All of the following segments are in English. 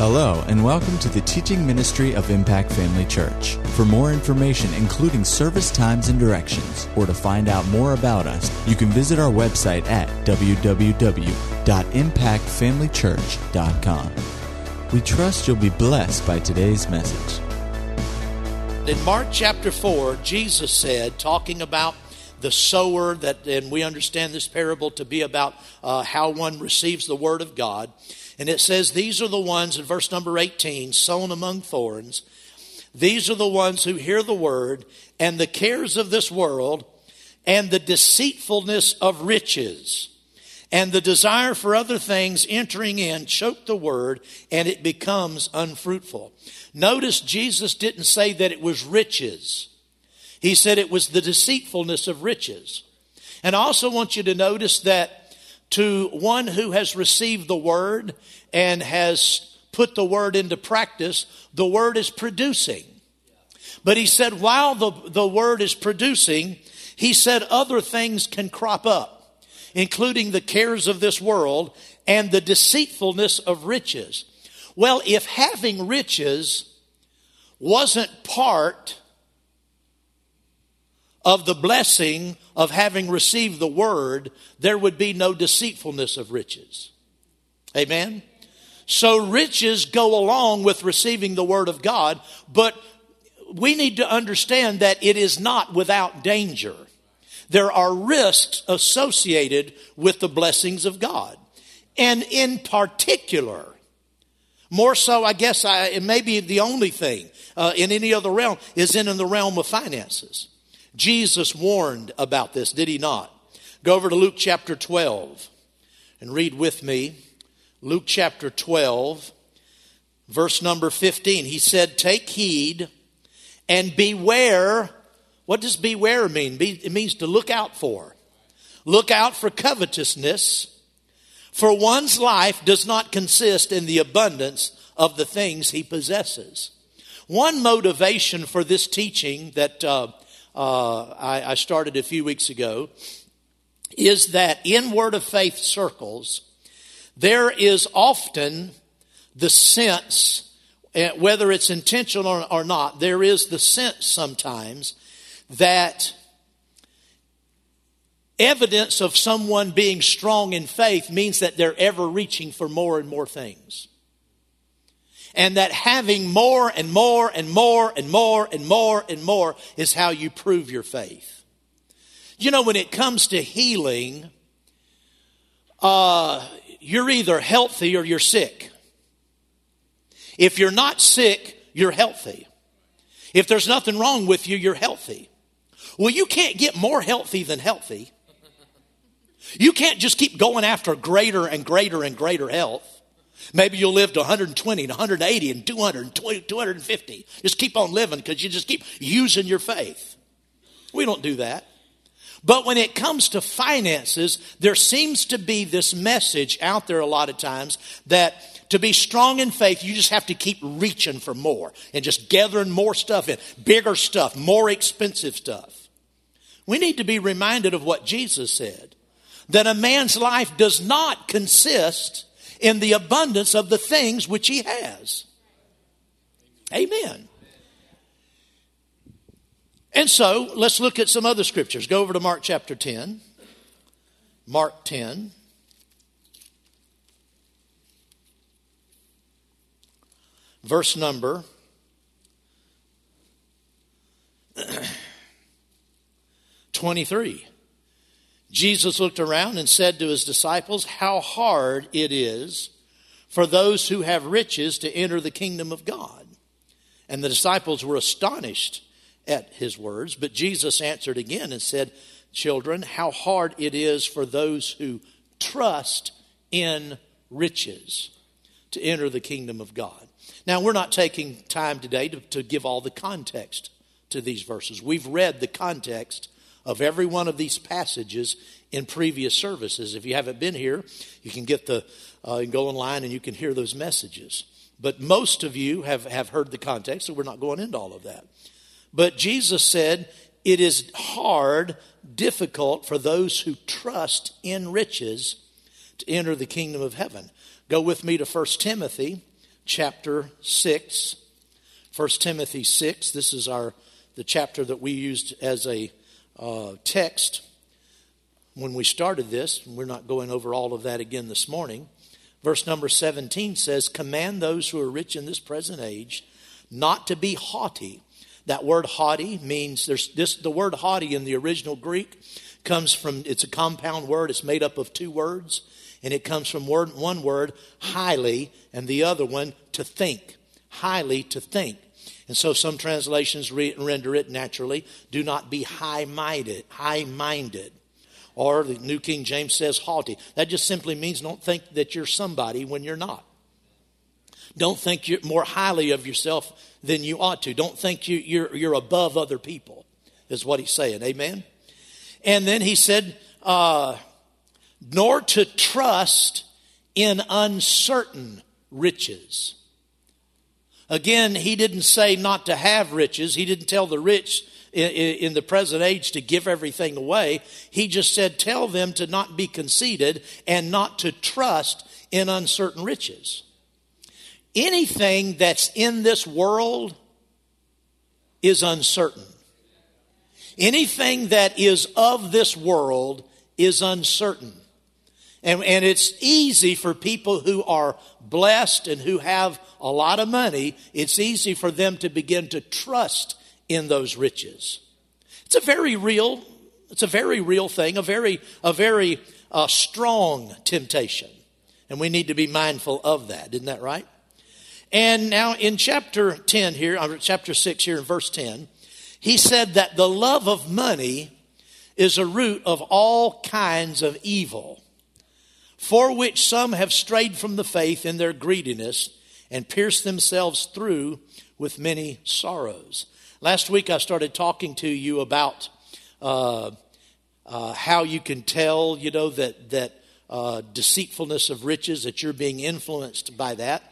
Hello, and welcome to the teaching ministry of Impact Family Church. For more information, including service times and directions, or to find out more about us, you can visit our website at www.impactfamilychurch.com. We trust you'll be blessed by today's message. In Mark chapter 4, Jesus said, talking about the sower, that, and we understand this parable to be about uh, how one receives the word of God. And it says, These are the ones, in verse number 18, sown among thorns. These are the ones who hear the word, and the cares of this world, and the deceitfulness of riches, and the desire for other things entering in choke the word, and it becomes unfruitful. Notice Jesus didn't say that it was riches, he said it was the deceitfulness of riches. And I also want you to notice that to one who has received the word and has put the word into practice, the word is producing. But he said, while the, the word is producing, he said other things can crop up, including the cares of this world and the deceitfulness of riches. Well, if having riches wasn't part of the blessing of having received the word, there would be no deceitfulness of riches. Amen? So riches go along with receiving the word of God, but we need to understand that it is not without danger. There are risks associated with the blessings of God. And in particular, more so, I guess, I, it may be the only thing uh, in any other realm, is in, in the realm of finances. Jesus warned about this, did he not? Go over to Luke chapter 12 and read with me. Luke chapter 12, verse number 15. He said, Take heed and beware. What does beware mean? It means to look out for. Look out for covetousness, for one's life does not consist in the abundance of the things he possesses. One motivation for this teaching that uh, uh, I, I started a few weeks ago is that in Word of Faith circles, there is often the sense, eh, whether it's intentional or not, there is the sense sometimes that evidence of someone being strong in faith means that they're ever reaching for more and more things. And that having more and more and more and more and more and more is how you prove your faith. You know, when it comes to healing, uh, you're either healthy or you're sick. If you're not sick, you're healthy. If there's nothing wrong with you, you're healthy. Well, you can't get more healthy than healthy. You can't just keep going after greater and greater and greater health. Maybe you'll live to 120 and 180 and 220, 250. Just keep on living because you just keep using your faith. We don't do that. But when it comes to finances, there seems to be this message out there a lot of times that to be strong in faith, you just have to keep reaching for more and just gathering more stuff in, bigger stuff, more expensive stuff. We need to be reminded of what Jesus said that a man's life does not consist in the abundance of the things which he has. Amen. And so let's look at some other scriptures. Go over to Mark chapter 10. Mark 10. Verse number 23. Jesus looked around and said to his disciples, How hard it is for those who have riches to enter the kingdom of God. And the disciples were astonished at his words, but Jesus answered again and said, Children, how hard it is for those who trust in riches to enter the kingdom of God. Now, we're not taking time today to, to give all the context to these verses. We've read the context of every one of these passages in previous services. If you haven't been here, you can get the uh, can go online and you can hear those messages. But most of you have, have heard the context, so we're not going into all of that. But Jesus said, It is hard, difficult for those who trust in riches to enter the kingdom of heaven. Go with me to 1 Timothy chapter 6. 1 Timothy 6. This is our the chapter that we used as a uh, text when we started this. We're not going over all of that again this morning. Verse number 17 says, Command those who are rich in this present age not to be haughty. That word haughty means there's this the word haughty in the original Greek comes from it's a compound word, it's made up of two words, and it comes from word one word, highly, and the other one to think. Highly to think. And so some translations re- render it naturally, do not be high-minded, high-minded. Or the New King James says haughty. That just simply means don't think that you're somebody when you're not. Don't think you're more highly of yourself than you ought to. Don't think you, you're, you're above other people, is what he's saying. Amen? And then he said, uh, nor to trust in uncertain riches. Again, he didn't say not to have riches. He didn't tell the rich in, the present age to give everything away. He just said, tell them to not be conceited and not to trust in uncertain riches. Anything that's in this world is uncertain. Anything that is of this world is uncertain. And, and it's easy for people who are blessed and who have a lot of money, it's easy for them to begin to trust in those riches. It's a very real, it's a very real thing, a very, a very uh, strong temptation. And we need to be mindful of that. Isn't that right? And now in chapter 10 here, chapter 6 here in verse 10, he said that the love of money is a root of all kinds of evil, for which some have strayed from the faith in their greediness and pierced themselves through with many sorrows. Last week I started talking to you about uh, uh, how you can tell, you know, that that uh, deceitfulness of riches, that you're being influenced by that.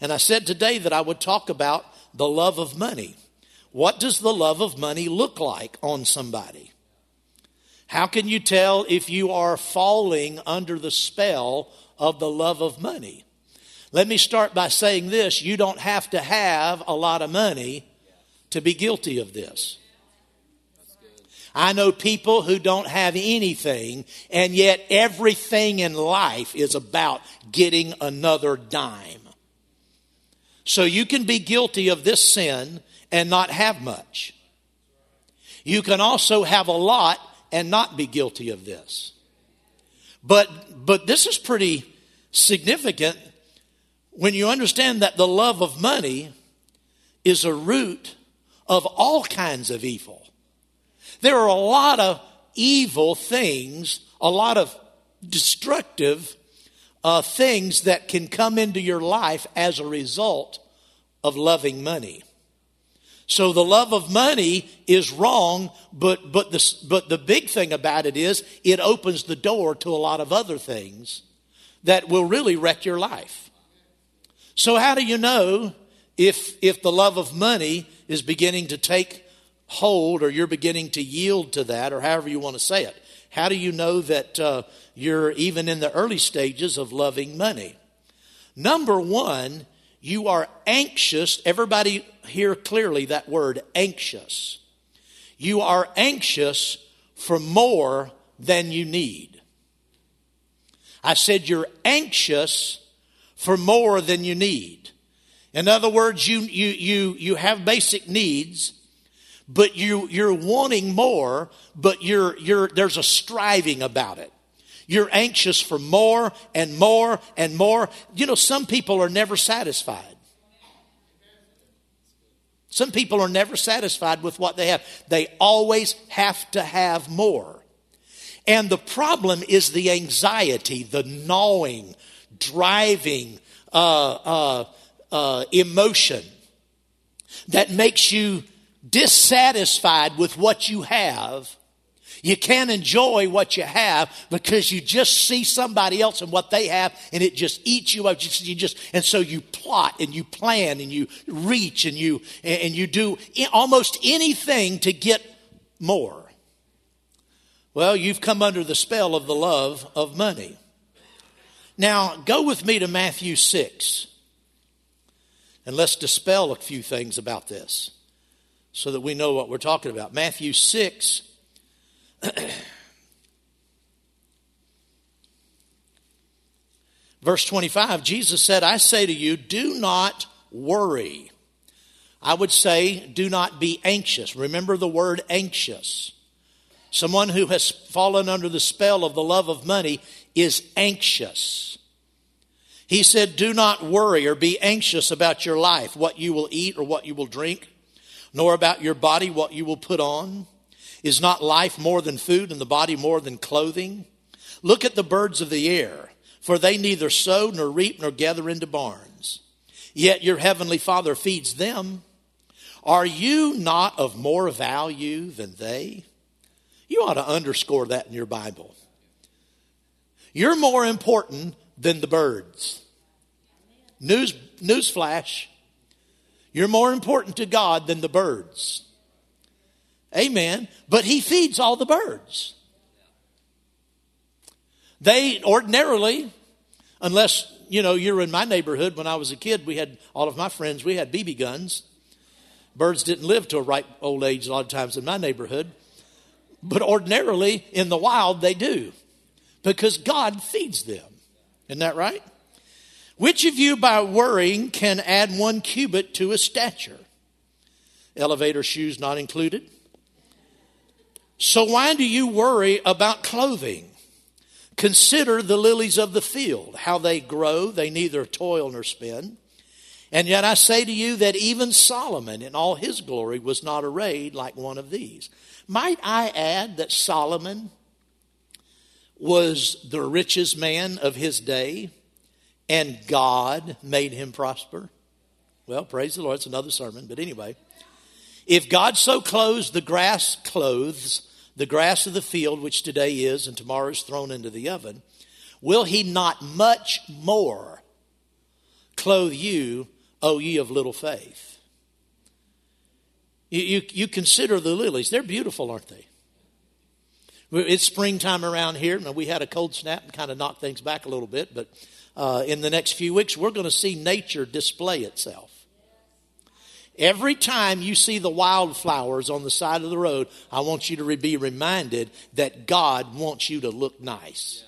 And I said today that I would talk about the love of money. What does the love of money look like on somebody? How can you tell if you are falling under the spell of the love of money? Let me start by saying this you don't have to have a lot of money to be guilty of this. I know people who don't have anything, and yet everything in life is about getting another dime. So you can be guilty of this sin and not have much. You can also have a lot and not be guilty of this. But, but this is pretty significant when you understand that the love of money is a root of all kinds of evil. There are a lot of evil things, a lot of destructive uh, things that can come into your life as a result of loving money. So the love of money is wrong, but, but, the, but the big thing about it is it opens the door to a lot of other things that will really wreck your life. So how do you know if, if the love of money is beginning to take hold or you're beginning to yield to that or however you want to say it? How do you know that uh, you're even in the early stages of loving money? Number one, you are anxious. Everybody hear clearly that word anxious. You are anxious for more than you need. I said you're anxious for more than you need. In other words, you, you, you, you have basic needs, but you, you're wanting more, but you're, you're, there's a striving about it. You're anxious for more and more and more. You know, some people are never satisfied. Some people are never satisfied with what they have. They always have to have more. And the problem is the anxiety, the gnawing, driving uh, uh, uh, emotion that makes you dissatisfied with what you have you can't enjoy what you have because you just see somebody else and what they have and it just eats you up. You just, and so you plot and you plan and you reach and you, and you do almost anything to get more. Well, you've come under the spell of the love of money. Now, go with me to Matthew 6. And let's dispel a few things about this so that we know what we're talking about. Matthew 6. Verse 25, Jesus said, I say to you, do not worry. I would say, do not be anxious. Remember the word anxious. Someone who has fallen under the spell of the love of money is anxious. He said, Do not worry or be anxious about your life, what you will eat or what you will drink, nor about your body, what you will put on. Is not life more than food and the body more than clothing? Look at the birds of the air, for they neither sow nor reap nor gather into barns. Yet your heavenly Father feeds them. Are you not of more value than they? You ought to underscore that in your Bible. You're more important than the birds. News, newsflash. You're more important to God than the birds. Amen. But He feeds all the birds. They ordinarily, unless, you know, you're in my neighborhood, when I was a kid, we had, all of my friends, we had BB guns. Birds didn't live to a ripe old age a lot of times in my neighborhood. But ordinarily, in the wild, they do because God feeds them. Isn't that right? Which of you, by worrying, can add one cubit to his stature? Elevator shoes not included. So, why do you worry about clothing? Consider the lilies of the field, how they grow, they neither toil nor spin. And yet I say to you that even Solomon in all his glory was not arrayed like one of these. Might I add that Solomon was the richest man of his day and God made him prosper? Well, praise the Lord. It's another sermon, but anyway. If God so clothes the grass clothes, the grass of the field, which today is and tomorrow is thrown into the oven, will he not much more clothe you, O ye of little faith? You, you, you consider the lilies. They're beautiful, aren't they? It's springtime around here. Now, we had a cold snap and kind of knocked things back a little bit, but uh, in the next few weeks, we're going to see nature display itself. Every time you see the wildflowers on the side of the road, I want you to be reminded that God wants you to look nice.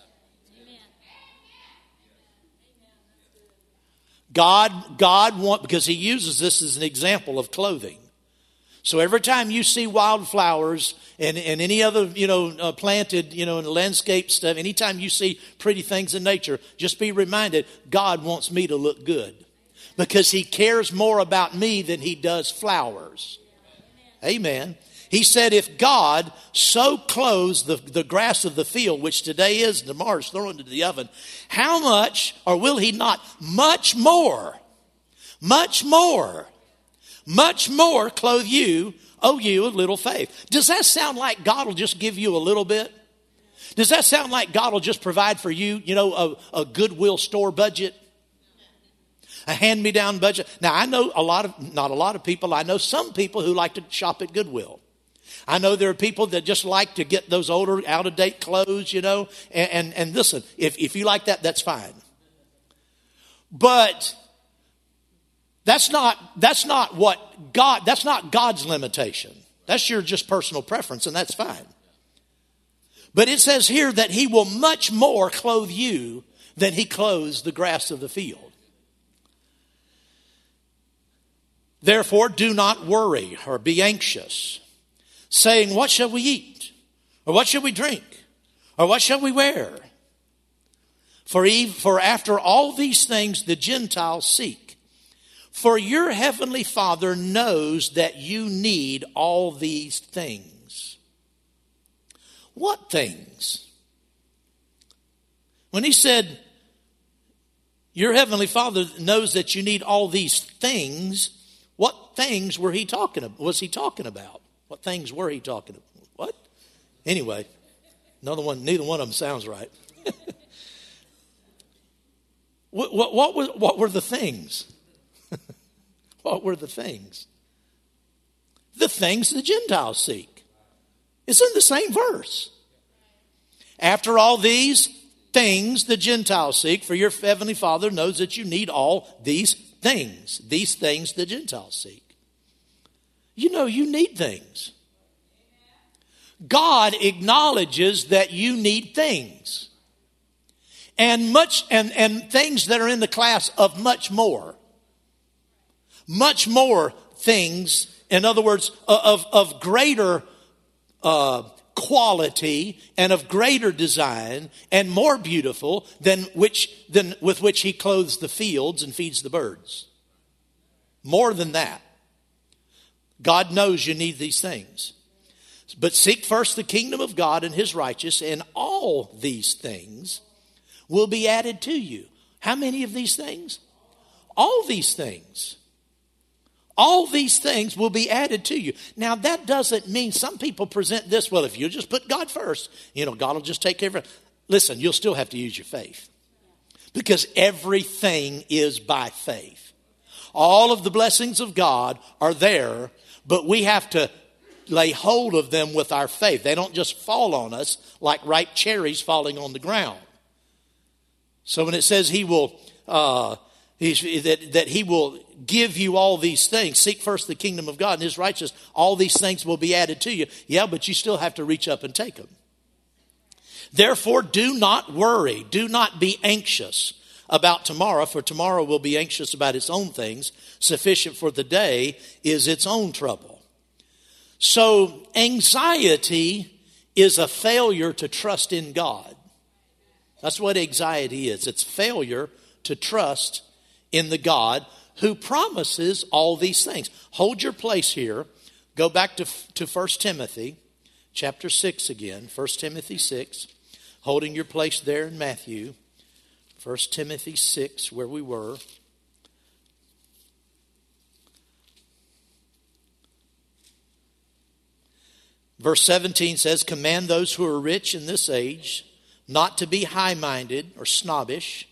God, God want because He uses this as an example of clothing. So every time you see wildflowers and, and any other, you know, uh, planted, you know, in landscape stuff, anytime you see pretty things in nature, just be reminded God wants me to look good because He cares more about me than He does flowers. Amen. He said, if God so clothes the, the grass of the field, which today is, tomorrow is thrown into the oven, how much, or will He not, much more, much more much more clothe you, O you of little faith. Does that sound like God will just give you a little bit? Does that sound like God will just provide for you, you know, a, a Goodwill store budget? A hand me down budget. Now, I know a lot of, not a lot of people, I know some people who like to shop at Goodwill. I know there are people that just like to get those older, out of date clothes, you know, and, and, and listen, if, if you like that, that's fine. But that's not, that's not what God, that's not God's limitation. That's your just personal preference, and that's fine. But it says here that he will much more clothe you than he clothes the grass of the field. Therefore, do not worry or be anxious, saying, What shall we eat? Or what shall we drink? Or what shall we wear? For, for after all these things the Gentiles seek. For your heavenly Father knows that you need all these things. What things? When he said, Your heavenly Father knows that you need all these things, what things were he talking about? Was he talking about? What things were he talking about? What? Anyway, another one, neither one of them sounds right. what, what, what, were, what were the things? What were the things? The things the Gentiles seek. It's in the same verse. After all these things the Gentiles seek, for your heavenly Father knows that you need all these things, these things the Gentiles seek. You know, you need things. God acknowledges that you need things. And much and, and things that are in the class of much more. Much more things, in other words, of, of greater uh, quality and of greater design and more beautiful than which than with which he clothes the fields and feeds the birds. More than that. God knows you need these things. But seek first the kingdom of God and his righteousness, and all these things will be added to you. How many of these things? All these things. All these things will be added to you. Now, that doesn't mean some people present this well, if you just put God first, you know, God will just take care of it. Listen, you'll still have to use your faith because everything is by faith. All of the blessings of God are there, but we have to lay hold of them with our faith. They don't just fall on us like ripe cherries falling on the ground. So when it says He will, uh, that, that He will give you all these things, seek first the kingdom of God and His righteousness, all these things will be added to you. Yeah, but you still have to reach up and take them. Therefore, do not worry, do not be anxious about tomorrow, for tomorrow will be anxious about its own things. Sufficient for the day is its own trouble. So, anxiety is a failure to trust in God. That's what anxiety is it's failure to trust in the God who promises all these things. Hold your place here. Go back to, to 1 Timothy chapter 6 again. 1 Timothy 6. Holding your place there in Matthew. 1 Timothy 6, where we were. Verse 17 says, Command those who are rich in this age not to be high minded or snobbish,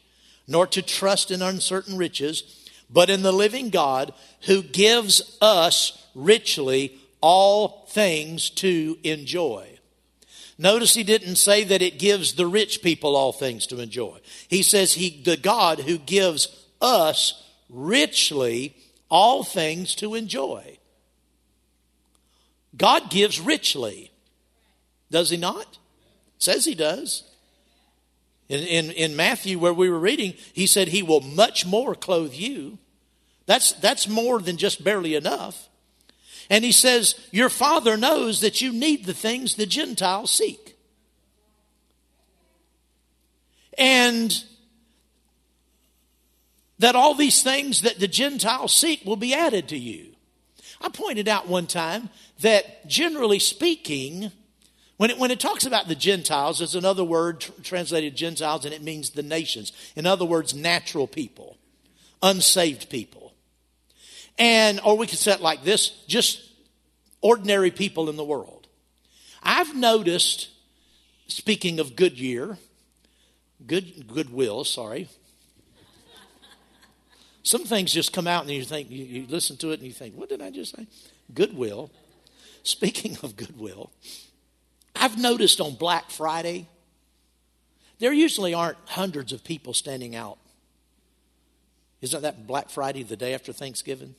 nor to trust in uncertain riches, but in the living God who gives us richly all things to enjoy. Notice he didn't say that it gives the rich people all things to enjoy. He says he the God who gives us richly all things to enjoy. God gives richly. Does he not? Says he does. In, in, in Matthew, where we were reading, he said he will much more clothe you. That's, that's more than just barely enough. And he says, Your Father knows that you need the things the Gentiles seek. And that all these things that the Gentiles seek will be added to you. I pointed out one time that generally speaking, when it, when it talks about the Gentiles, there's another word tr- translated Gentiles, and it means the nations. In other words, natural people, unsaved people. And, or we could say it like this just ordinary people in the world. I've noticed, speaking of Goodyear, good goodwill, sorry. Some things just come out and you think, you, you listen to it and you think, what did I just say? Goodwill. Speaking of goodwill, I've noticed on Black Friday, there usually aren't hundreds of people standing out. Isn't that Black Friday, the day after Thanksgiving?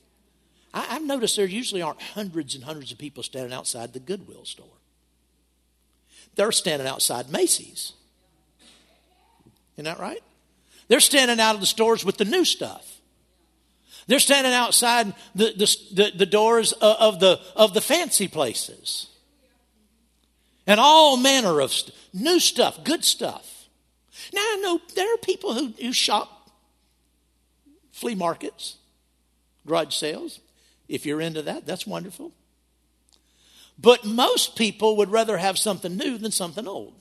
I, have noticed there usually aren't hundreds and hundreds of people standing outside the Goodwill store. They're standing outside Macy's. Isn't that right? They're standing out of the stores with the new stuff. They're standing outside the, the, the, the doors of the, of the fancy places. And all manner of st- new stuff, good stuff. Now, I know there are people who, who shop flea markets, garage sales. If you're into that, that's wonderful. But most people would rather have something new than something old.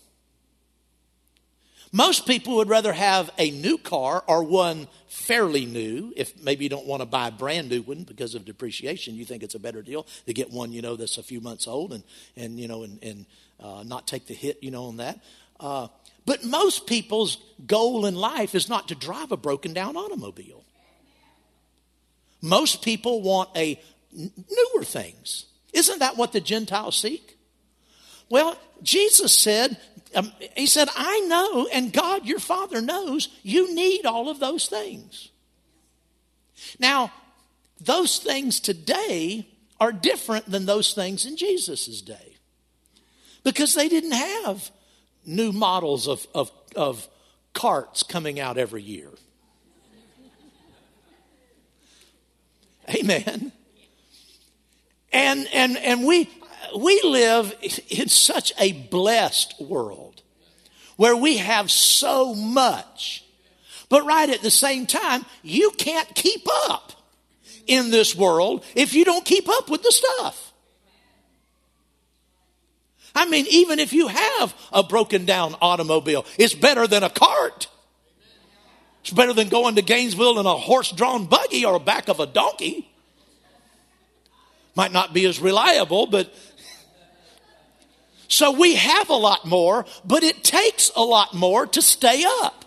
Most people would rather have a new car or one fairly new. If maybe you don't want to buy a brand new one because of depreciation, you think it's a better deal to get one, you know, that's a few months old and, and you know, and, and uh, not take the hit, you know, on that. Uh, but most people's goal in life is not to drive a broken down automobile. Most people want a newer things. Isn't that what the Gentiles seek? Well, Jesus said, um, He said, I know, and God, your Father, knows you need all of those things. Now, those things today are different than those things in Jesus' day because they didn't have new models of, of, of carts coming out every year. Amen. And, and, and we, we live in such a blessed world where we have so much. But right at the same time, you can't keep up in this world if you don't keep up with the stuff. I mean, even if you have a broken down automobile, it's better than a cart. It's better than going to Gainesville in a horse drawn buggy or back of a donkey. Might not be as reliable, but. So we have a lot more, but it takes a lot more to stay up.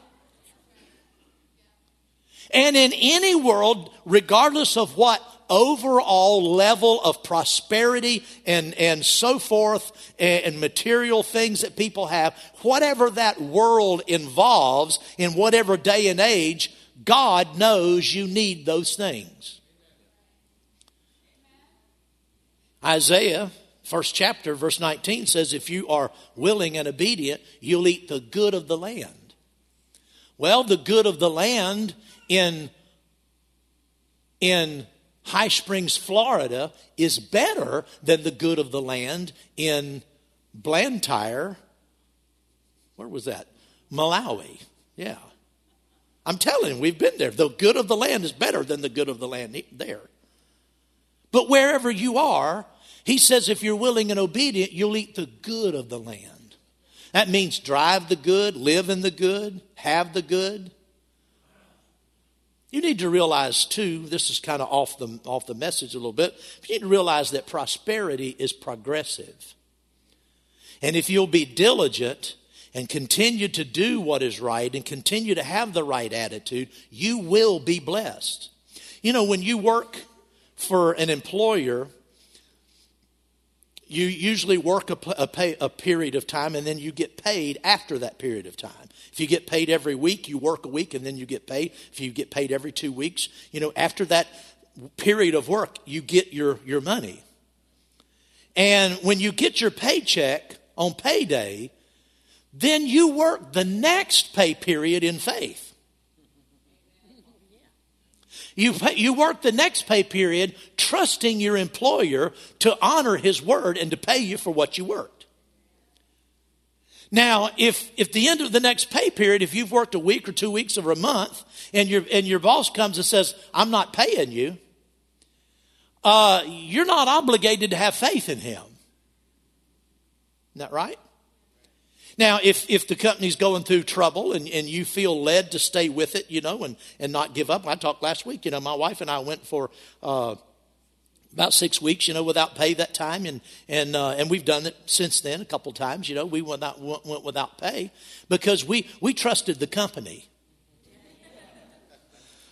And in any world, regardless of what overall level of prosperity and, and so forth and, and, material things that people have, whatever that world involves in whatever day and age, God knows you need those things. Isaiah, first chapter, verse 19 says, If you are willing and obedient, you'll eat the good of the land. Well, the good of the land in, in High Springs, Florida, is better than the good of the land in Blantyre. Where was that? Malawi. Yeah. I'm telling you, we've been there. The good of the land is better than the good of the land there. But wherever you are, he says if you're willing and obedient, you'll eat the good of the land. That means drive the good, live in the good, have the good. You need to realize, too, this is kind of off the, off the message a little bit. You need to realize that prosperity is progressive. And if you'll be diligent and continue to do what is right and continue to have the right attitude, you will be blessed. You know, when you work for an employer, you usually work a, a, pay, a, period of time and then you get paid after that period of time. If you get paid every week, you work a week and then you get paid. If you get paid every two weeks, you know, after that period of work, you get your, your money. And when you get your paycheck on payday, then you work the next pay period in faith. You, pay, you work the next pay period trusting your employer to honor his word and to pay you for what you worked. Now, if, if the end of the next pay period, if you've worked a week or two weeks or a month, and your, and your boss comes and says, I'm not paying you, uh, you're not obligated to have faith in him. Isn't that right? Now, if, if the company's going through trouble and, and you feel led to stay with it, you know, and, and not give up, I talked last week, you know, my wife and I went for uh, about six weeks, you know, without pay that time, and and uh, and we've done it since then a couple times. You know, we went, out, went without pay because we we trusted the company.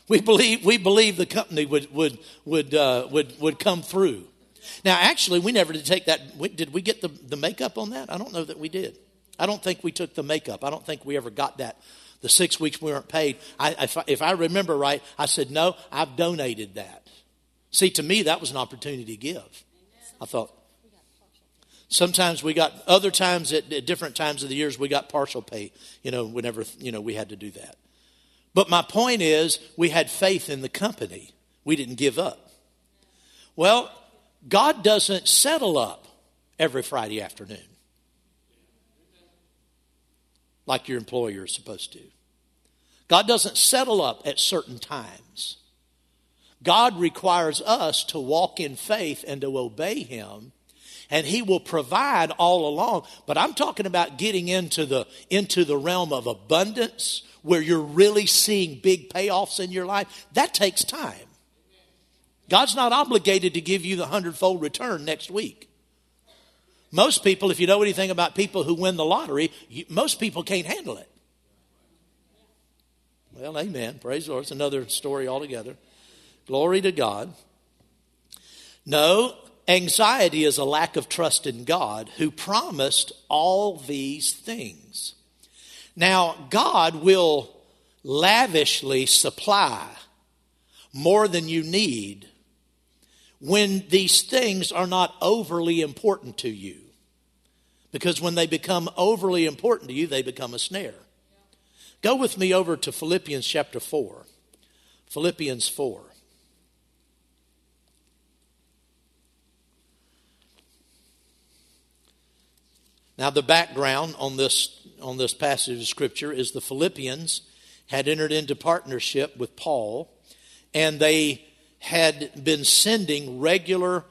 We believe we believe the company would would would uh, would would come through. Now, actually, we never did take that. Did we get the the makeup on that? I don't know that we did. I don't think we took the makeup. I don't think we ever got that. The six weeks we weren't paid. I, if, I, if I remember right, I said, no, I've donated that. See, to me, that was an opportunity to give. I thought, sometimes we got, other times at, at different times of the years, we got partial pay, you know, whenever, you know, we had to do that. But my point is, we had faith in the company. We didn't give up. Well, God doesn't settle up every Friday afternoon like your employer is supposed to. God doesn't settle up at certain times. God requires us to walk in faith and to obey Him, and He will provide all along. But I'm talking about getting into the, into the realm of abundance where you're really seeing big payoffs in your life. That takes time. God's not obligated to give you the hundredfold return next week. Most people, if you know anything about people who win the lottery, you, most people can't handle it. Well, amen. Praise the Lord. It's another story altogether. Glory to God. No, anxiety is a lack of trust in God who promised all these things. Now, God will lavishly supply more than you need when these things are not overly important to you. Because when they become overly important to you, they become a snare. Go with me over to Philippians chapter 4. Philippians 4. Now, the background on this, on this passage of Scripture is the Philippians had entered into partnership with Paul, and they had been sending regular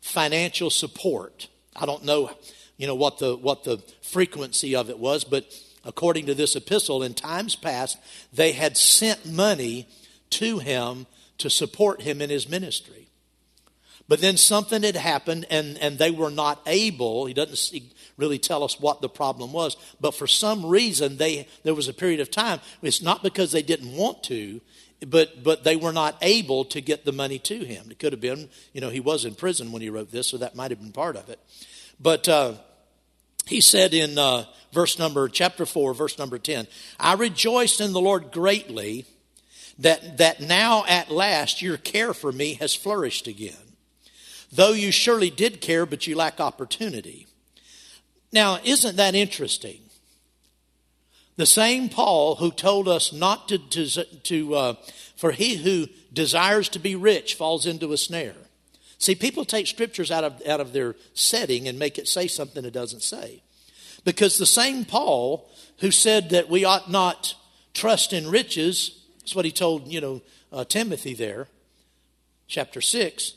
financial support. I don't know, you know, what the, what the frequency of it was, but according to this epistle, in times past, they had sent money to him to support him in his ministry. But then something had happened and, and they were not able, he doesn't really tell us what the problem was, but for some reason they there was a period of time, it's not because they didn't want to, but but they were not able to get the money to him. It could have been, you know, he was in prison when he wrote this, so that might have been part of it. But uh, he said in uh, verse number chapter 4 verse number 10 i rejoiced in the lord greatly that that now at last your care for me has flourished again though you surely did care but you lack opportunity now isn't that interesting? The same paul who told us not to, to, to uh, for he who desires to be rich falls into a snare. See people take scriptures out of, out of their setting and make it say something it doesn't say. Because the same Paul who said that we ought not trust in riches, that's what he told, you know, uh, Timothy there, chapter 6.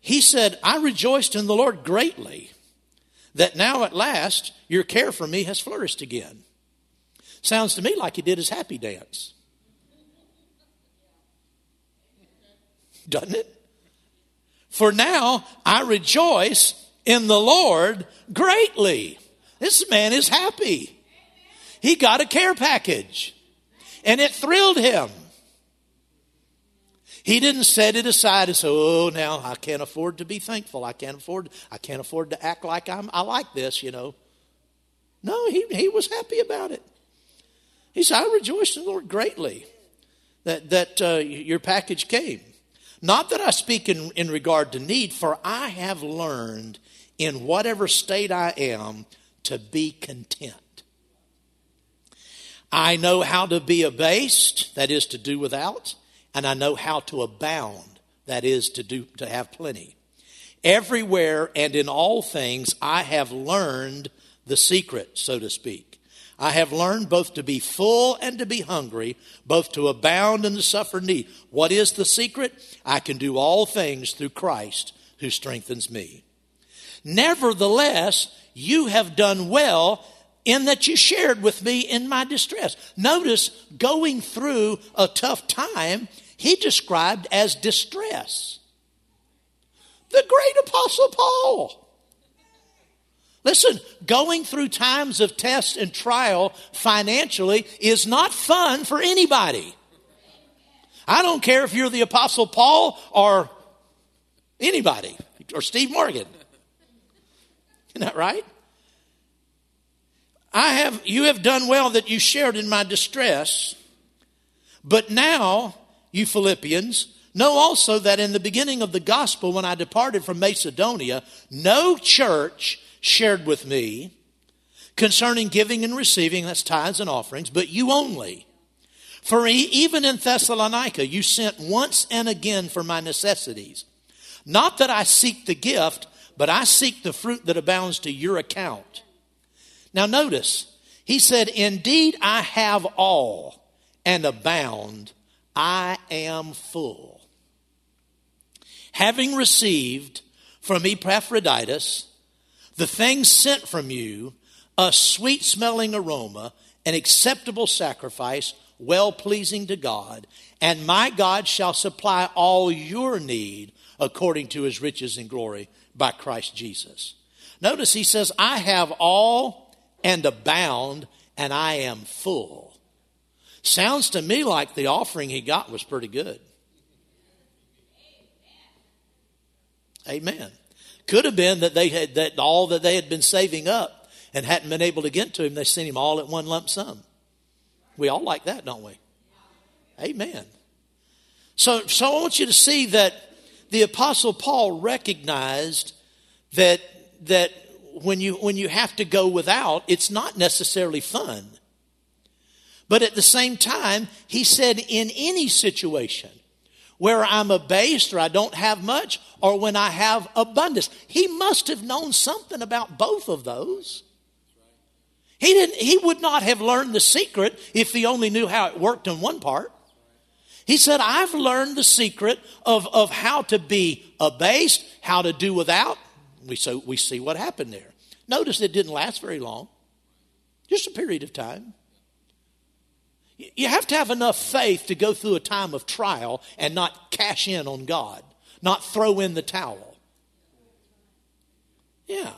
He said, I rejoiced in the Lord greatly that now at last your care for me has flourished again. Sounds to me like he did his happy dance. Doesn't it? For now I rejoice in the Lord greatly. This man is happy. He got a care package and it thrilled him. He didn't set it aside and say, "Oh, now I can't afford to be thankful. I can't afford. I can't afford to act like I'm. I like this, you know." No, he he was happy about it. He said, "I rejoiced in the Lord greatly that that uh, your package came. Not that I speak in in regard to need, for I have learned in whatever state I am to be content. I know how to be abased, that is to do without, and I know how to abound, that is to do to have plenty. Everywhere and in all things I have learned the secret, so to speak. I have learned both to be full and to be hungry, both to abound and to suffer need. What is the secret? I can do all things through Christ who strengthens me. Nevertheless, you have done well in that you shared with me in my distress. Notice going through a tough time, he described as distress. The great apostle Paul. Listen, going through times of test and trial financially is not fun for anybody. I don't care if you're the apostle Paul or anybody or Steve Morgan. Isn't that right? I have, you have done well that you shared in my distress. But now, you Philippians, know also that in the beginning of the gospel, when I departed from Macedonia, no church shared with me concerning giving and receiving, that's tithes and offerings, but you only. For even in Thessalonica, you sent once and again for my necessities. Not that I seek the gift, but I seek the fruit that abounds to your account. Now, notice, he said, Indeed, I have all and abound. I am full. Having received from Epaphroditus the things sent from you, a sweet smelling aroma, an acceptable sacrifice, well pleasing to God, and my God shall supply all your need according to his riches and glory by Christ Jesus. Notice he says, I have all and abound, and I am full. Sounds to me like the offering he got was pretty good. Amen. Could have been that they had that all that they had been saving up and hadn't been able to get to him, they sent him all at one lump sum. We all like that, don't we? Amen. So, so I want you to see that the Apostle Paul recognized that, that when, you, when you have to go without, it's not necessarily fun. But at the same time, he said, in any situation where I'm abased or I don't have much, or when I have abundance, he must have known something about both of those. He, didn't, he would not have learned the secret if he only knew how it worked in one part. He said, I've learned the secret of, of how to be abased, how to do without. We, so we see what happened there. Notice it didn't last very long, just a period of time. You have to have enough faith to go through a time of trial and not cash in on God, not throw in the towel. Yeah.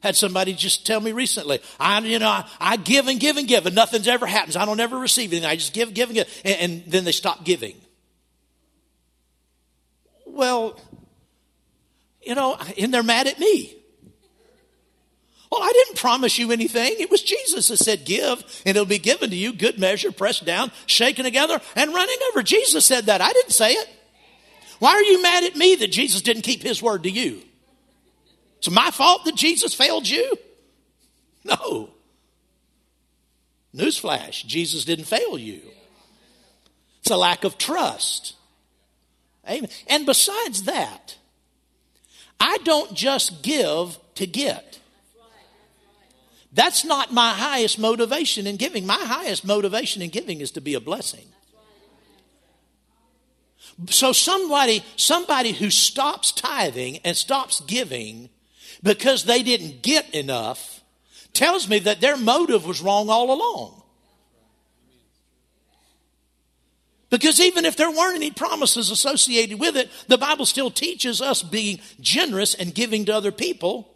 Had somebody just tell me recently, I, you know, I, I give and give and give, and nothing's ever happens. I don't ever receive anything. I just give, give, and give, and, and then they stop giving. Well, you know, and they're mad at me. Well, I didn't promise you anything. It was Jesus that said, Give, and it'll be given to you, good measure, pressed down, shaken together, and running over. Jesus said that. I didn't say it. Why are you mad at me that Jesus didn't keep his word to you? It's my fault that Jesus failed you? No. Newsflash Jesus didn't fail you. It's a lack of trust. Amen. And besides that, I don't just give to get. That's not my highest motivation in giving. My highest motivation in giving is to be a blessing. So somebody somebody who stops tithing and stops giving because they didn't get enough tells me that their motive was wrong all along. Because even if there weren't any promises associated with it, the Bible still teaches us being generous and giving to other people.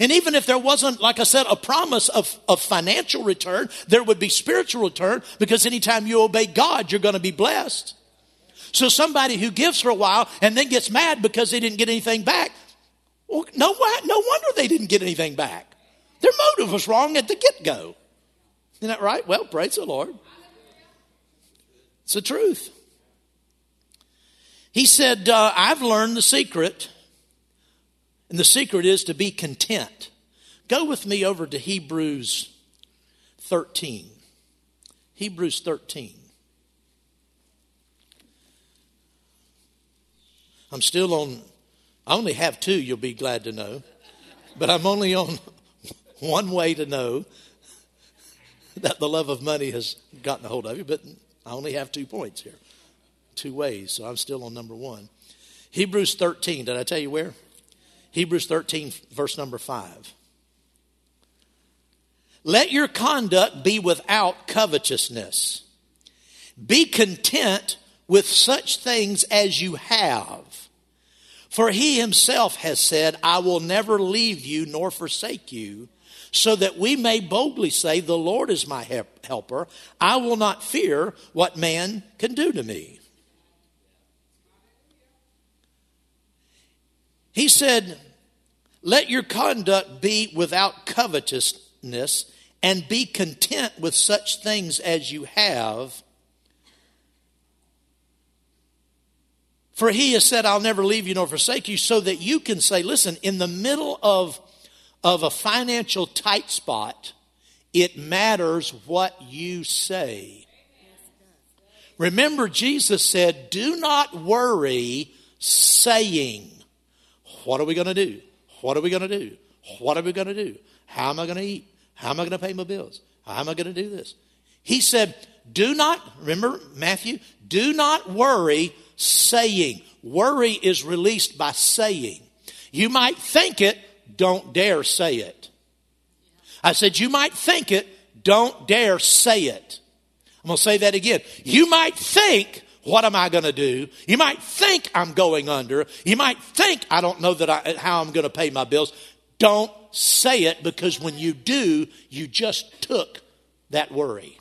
And even if there wasn't, like I said, a promise of, of financial return, there would be spiritual return because anytime you obey God, you're going to be blessed. So somebody who gives for a while and then gets mad because they didn't get anything back, well, no, no wonder they didn't get anything back. Their motive was wrong at the get go. Isn't that right? Well, praise the Lord. It's the truth. He said, uh, I've learned the secret, and the secret is to be content. Go with me over to Hebrews 13. Hebrews 13. I'm still on I only have two, you'll be glad to know. But I'm only on one way to know that the love of money has gotten a hold of you, but I only have two points here. Two ways, so I'm still on number one. Hebrews 13, did I tell you where? Hebrews 13, verse number 5. Let your conduct be without covetousness. Be content with such things as you have. For he himself has said, I will never leave you nor forsake you, so that we may boldly say, The Lord is my helper. I will not fear what man can do to me. He said, Let your conduct be without covetousness, and be content with such things as you have For he has said, I'll never leave you nor forsake you, so that you can say, listen, in the middle of, of a financial tight spot, it matters what you say. Remember, Jesus said, Do not worry saying, What are we going to do? What are we going to do? What are we going to do? How am I going to eat? How am I going to pay my bills? How am I going to do this? He said, Do not, remember Matthew, do not worry saying. Worry is released by saying. You might think it, don't dare say it. I said, you might think it, don't dare say it. I'm going to say that again. You might think, what am I going to do? You might think I'm going under. You might think I don't know that I, how I'm going to pay my bills. Don't say it because when you do, you just took that worry.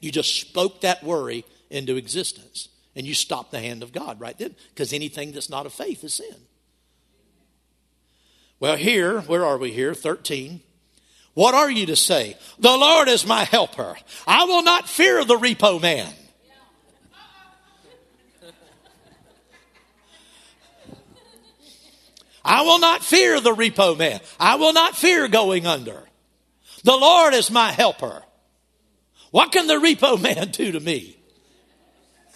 You just spoke that worry into existence. And you stopped the hand of God right then, because anything that's not of faith is sin. Well, here, where are we here? 13. What are you to say? The Lord is my helper. I will not fear the repo man. I will not fear the repo man. I will not fear going under. The Lord is my helper. What can the repo man do to me?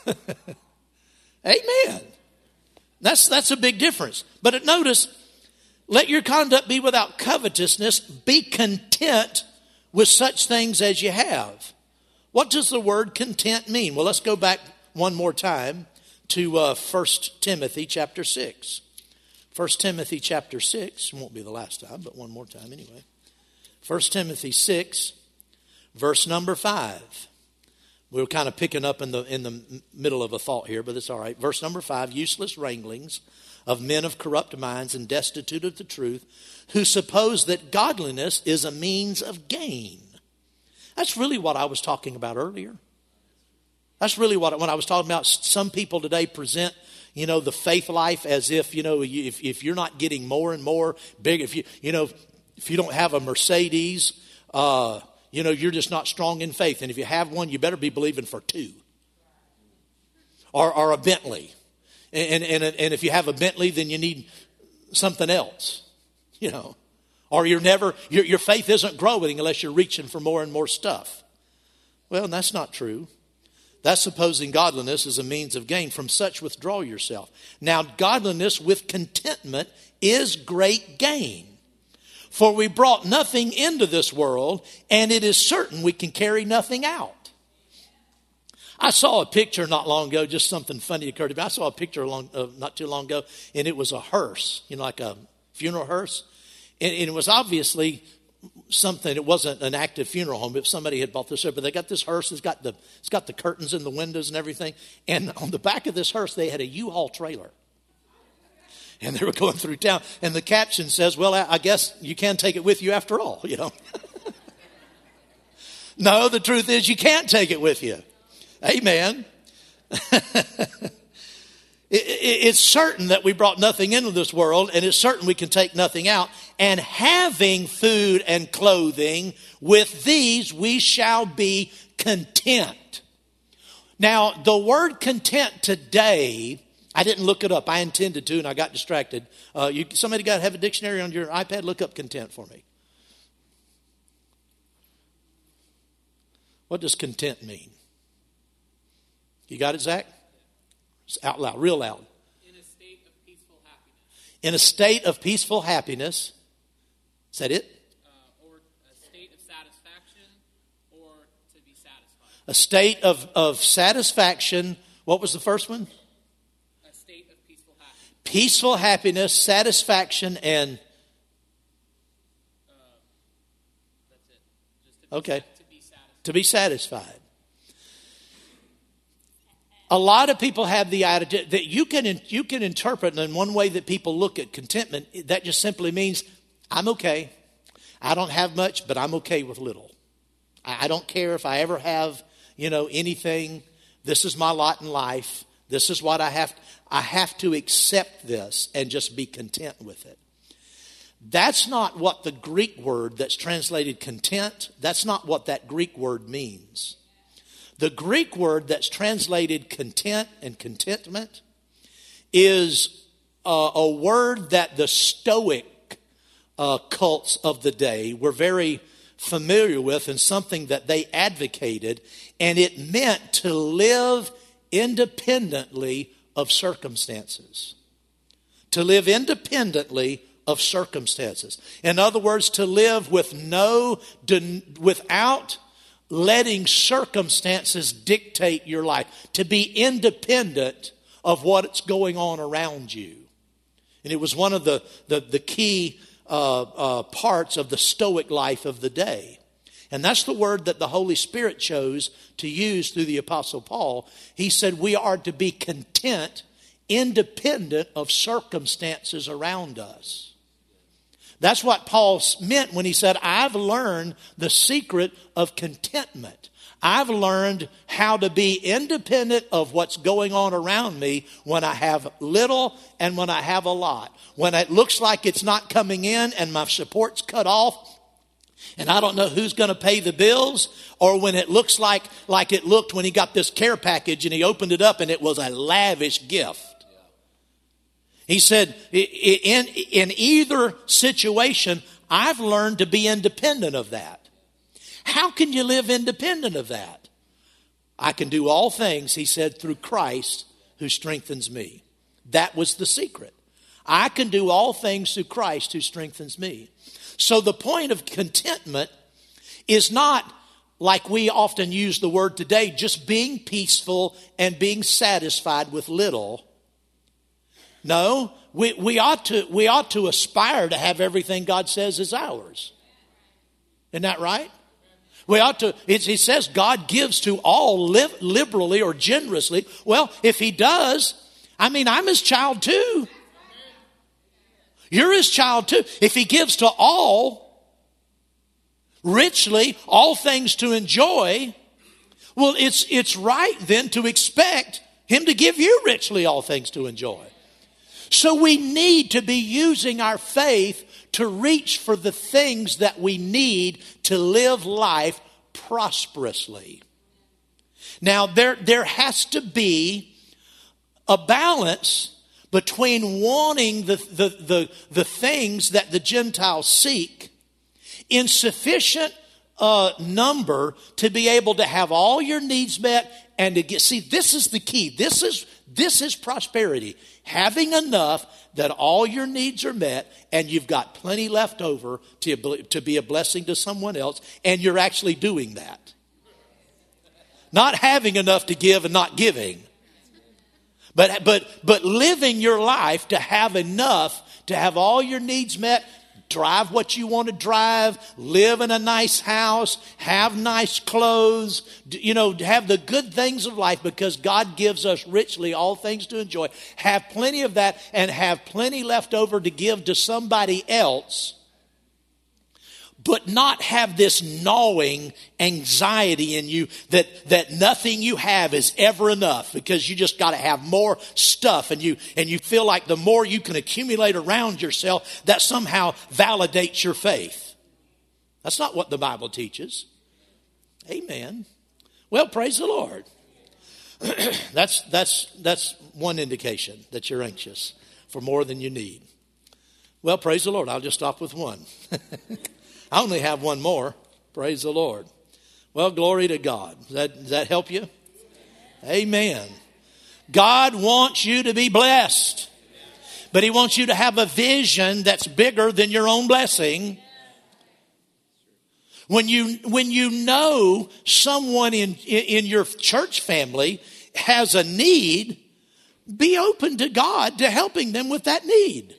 Amen. That's, that's a big difference. But notice, let your conduct be without covetousness. Be content with such things as you have. What does the word content mean? Well, let's go back one more time to uh, 1 Timothy chapter 6. 1 Timothy chapter 6, won't be the last time, but one more time anyway. 1 Timothy 6, verse number 5. We are kind of picking up in the, in the middle of a thought here, but it's all right. Verse number 5 useless wranglings of men of corrupt minds and destitute of the truth, who suppose that godliness is a means of gain. That's really what I was talking about earlier. That's really what when I was talking about some people today present, you know, the faith life as if you know if, if you're not getting more and more big, if you you know if you don't have a Mercedes, uh, you know you're just not strong in faith, and if you have one, you better be believing for two, or or a Bentley, and and and if you have a Bentley, then you need something else, you know, or you're never your your faith isn't growing unless you're reaching for more and more stuff. Well, that's not true. That's supposing godliness is a means of gain. From such withdraw yourself. Now, godliness with contentment is great gain. For we brought nothing into this world, and it is certain we can carry nothing out. I saw a picture not long ago, just something funny occurred to me. I saw a picture long, uh, not too long ago, and it was a hearse, you know, like a funeral hearse. And, and it was obviously something. It wasn't an active funeral home. If somebody had bought this, but they got this hearse. It's got the it's got the curtains in the windows and everything. And on the back of this hearse, they had a U-Haul trailer. And they were going through town. And the caption says, "Well, I guess you can take it with you after all." You know. no, the truth is you can't take it with you. Amen. It's certain that we brought nothing into this world, and it's certain we can take nothing out. And having food and clothing, with these we shall be content. Now, the word content today, I didn't look it up. I intended to, and I got distracted. Uh, you, somebody got to have a dictionary on your iPad? Look up content for me. What does content mean? You got it, Zach? Out loud, real loud. In a state of peaceful happiness. In a state of peaceful happiness. Is that it? Uh, or a state of satisfaction or to be satisfied. A state of, of satisfaction. What was the first one? A state of peaceful happiness. Peaceful happiness, satisfaction, and. Uh, that's it. Just to be, Okay. To be satisfied. To be satisfied. A lot of people have the attitude that you can, you can interpret in one way that people look at contentment. That just simply means, I'm okay. I don't have much, but I'm okay with little. I, I don't care if I ever have, you know, anything. This is my lot in life. This is what I have. I have to accept this and just be content with it. That's not what the Greek word that's translated content, that's not what that Greek word means. The Greek word that's translated content and contentment is uh, a word that the Stoic uh, cults of the day were very familiar with and something that they advocated, and it meant to live independently of circumstances. To live independently of circumstances. In other words, to live with no, without letting circumstances dictate your life, to be independent of what's going on around you. And it was one of the, the, the key uh, uh, parts of the Stoic life of the day. And that's the word that the Holy Spirit chose to use through the Apostle Paul. He said, We are to be content, independent of circumstances around us. That's what Paul meant when he said, I've learned the secret of contentment. I've learned how to be independent of what's going on around me when I have little and when I have a lot. When it looks like it's not coming in and my support's cut off and I don't know who's going to pay the bills or when it looks like like it looked when he got this care package and he opened it up and it was a lavish gift. He said, in, in either situation, I've learned to be independent of that. How can you live independent of that? I can do all things, he said, through Christ who strengthens me. That was the secret. I can do all things through Christ who strengthens me. So the point of contentment is not like we often use the word today, just being peaceful and being satisfied with little. No, we, we, ought to, we ought to aspire to have everything God says is ours. Isn't that right? We ought to, he says God gives to all liberally or generously. Well, if he does, I mean, I'm his child too. You're his child too. If he gives to all richly, all things to enjoy, well, it's, it's right then to expect him to give you richly all things to enjoy. So we need to be using our faith to reach for the things that we need to live life prosperously. Now, there, there has to be a balance between wanting the, the, the, the things that the Gentiles seek in sufficient uh, number to be able to have all your needs met and to get see this is the key this is this is prosperity. Having enough that all your needs are met and you've got plenty left over to, to be a blessing to someone else and you're actually doing that. Not having enough to give and not giving. But but but living your life to have enough to have all your needs met drive what you want to drive, live in a nice house, have nice clothes, you know, have the good things of life because God gives us richly all things to enjoy. Have plenty of that and have plenty left over to give to somebody else but not have this gnawing anxiety in you that, that nothing you have is ever enough because you just got to have more stuff and you, and you feel like the more you can accumulate around yourself, that somehow validates your faith. That's not what the Bible teaches. Amen. Well, praise the Lord. that's, that's, that's one indication that you're anxious for more than you need. Well, praise the Lord. I'll just stop with one. I only have one more. Praise the Lord. Well, glory to God. Does that, does that help you? Amen. God wants you to be blessed, but He wants you to have a vision that's bigger than your own blessing. When you, when you know someone in, in your church family has a need, be open to God to helping them with that need.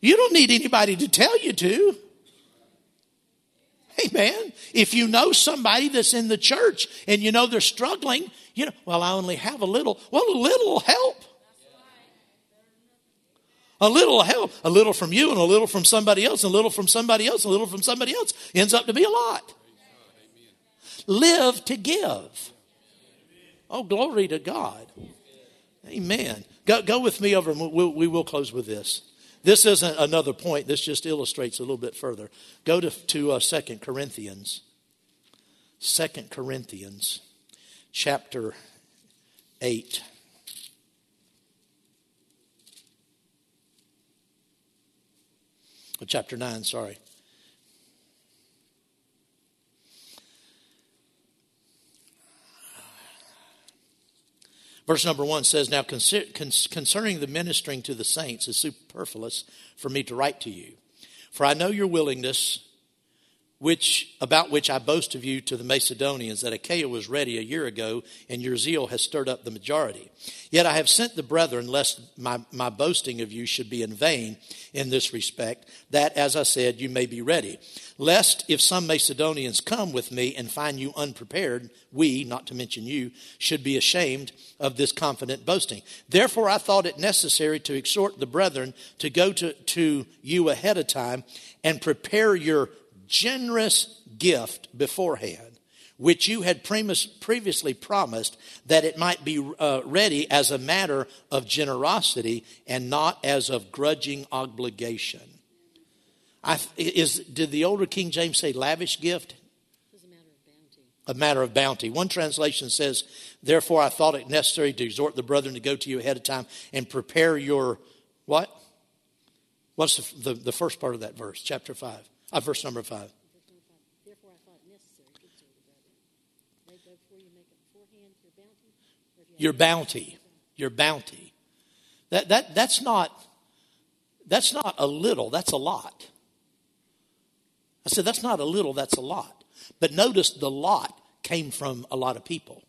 You don't need anybody to tell you to. Amen. If you know somebody that's in the church and you know they're struggling, you know, well, I only have a little. Well, a little help. A little help. A little from you and a little from somebody else, and a little from somebody else, and a little from somebody else ends up to be a lot. Live to give. Oh, glory to God. Amen. Go, go with me over, and we'll, we will close with this. This isn't another point. This just illustrates a little bit further. Go to, to uh, 2 Corinthians. 2 Corinthians chapter 8. Oh, chapter 9, sorry. Verse number one says, Now concerning the ministering to the saints is superfluous for me to write to you. For I know your willingness which about which I boast of you to the Macedonians that Achaia was ready a year ago, and your zeal has stirred up the majority. Yet I have sent the brethren, lest my, my boasting of you should be in vain in this respect, that, as I said, you may be ready. Lest if some Macedonians come with me and find you unprepared, we, not to mention you, should be ashamed of this confident boasting. Therefore I thought it necessary to exhort the brethren to go to, to you ahead of time and prepare your generous gift beforehand, which you had previously promised that it might be uh, ready as a matter of generosity and not as of grudging obligation. I, is, did the older King James say lavish gift? a matter of bounty. One translation says, Therefore I thought it necessary to exhort the brethren to go to you ahead of time and prepare your what? What's the, the, the first part of that verse, chapter 5, uh, verse number 5? Therefore, I thought it necessary to exhort the brethren. They go before you make it beforehand your bounty. or if you Your bounty. That, that, that's, not, that's not a little, that's a lot. I said, that's not a little, that's a lot. But notice the lot came from a lot of people.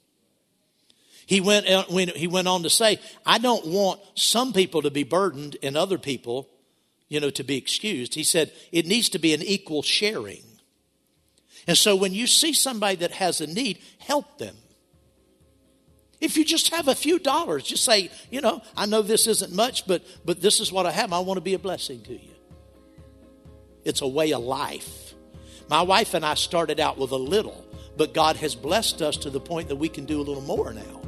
He went, uh, when he went on to say, I don't want some people to be burdened and other people, you know, to be excused. He said, it needs to be an equal sharing. And so when you see somebody that has a need, help them. If you just have a few dollars, just say, you know, I know this isn't much, but but this is what I have. I want to be a blessing to you. It's a way of life. My wife and I started out with a little, but God has blessed us to the point that we can do a little more now.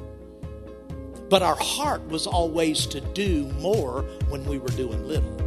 But our heart was always to do more when we were doing little.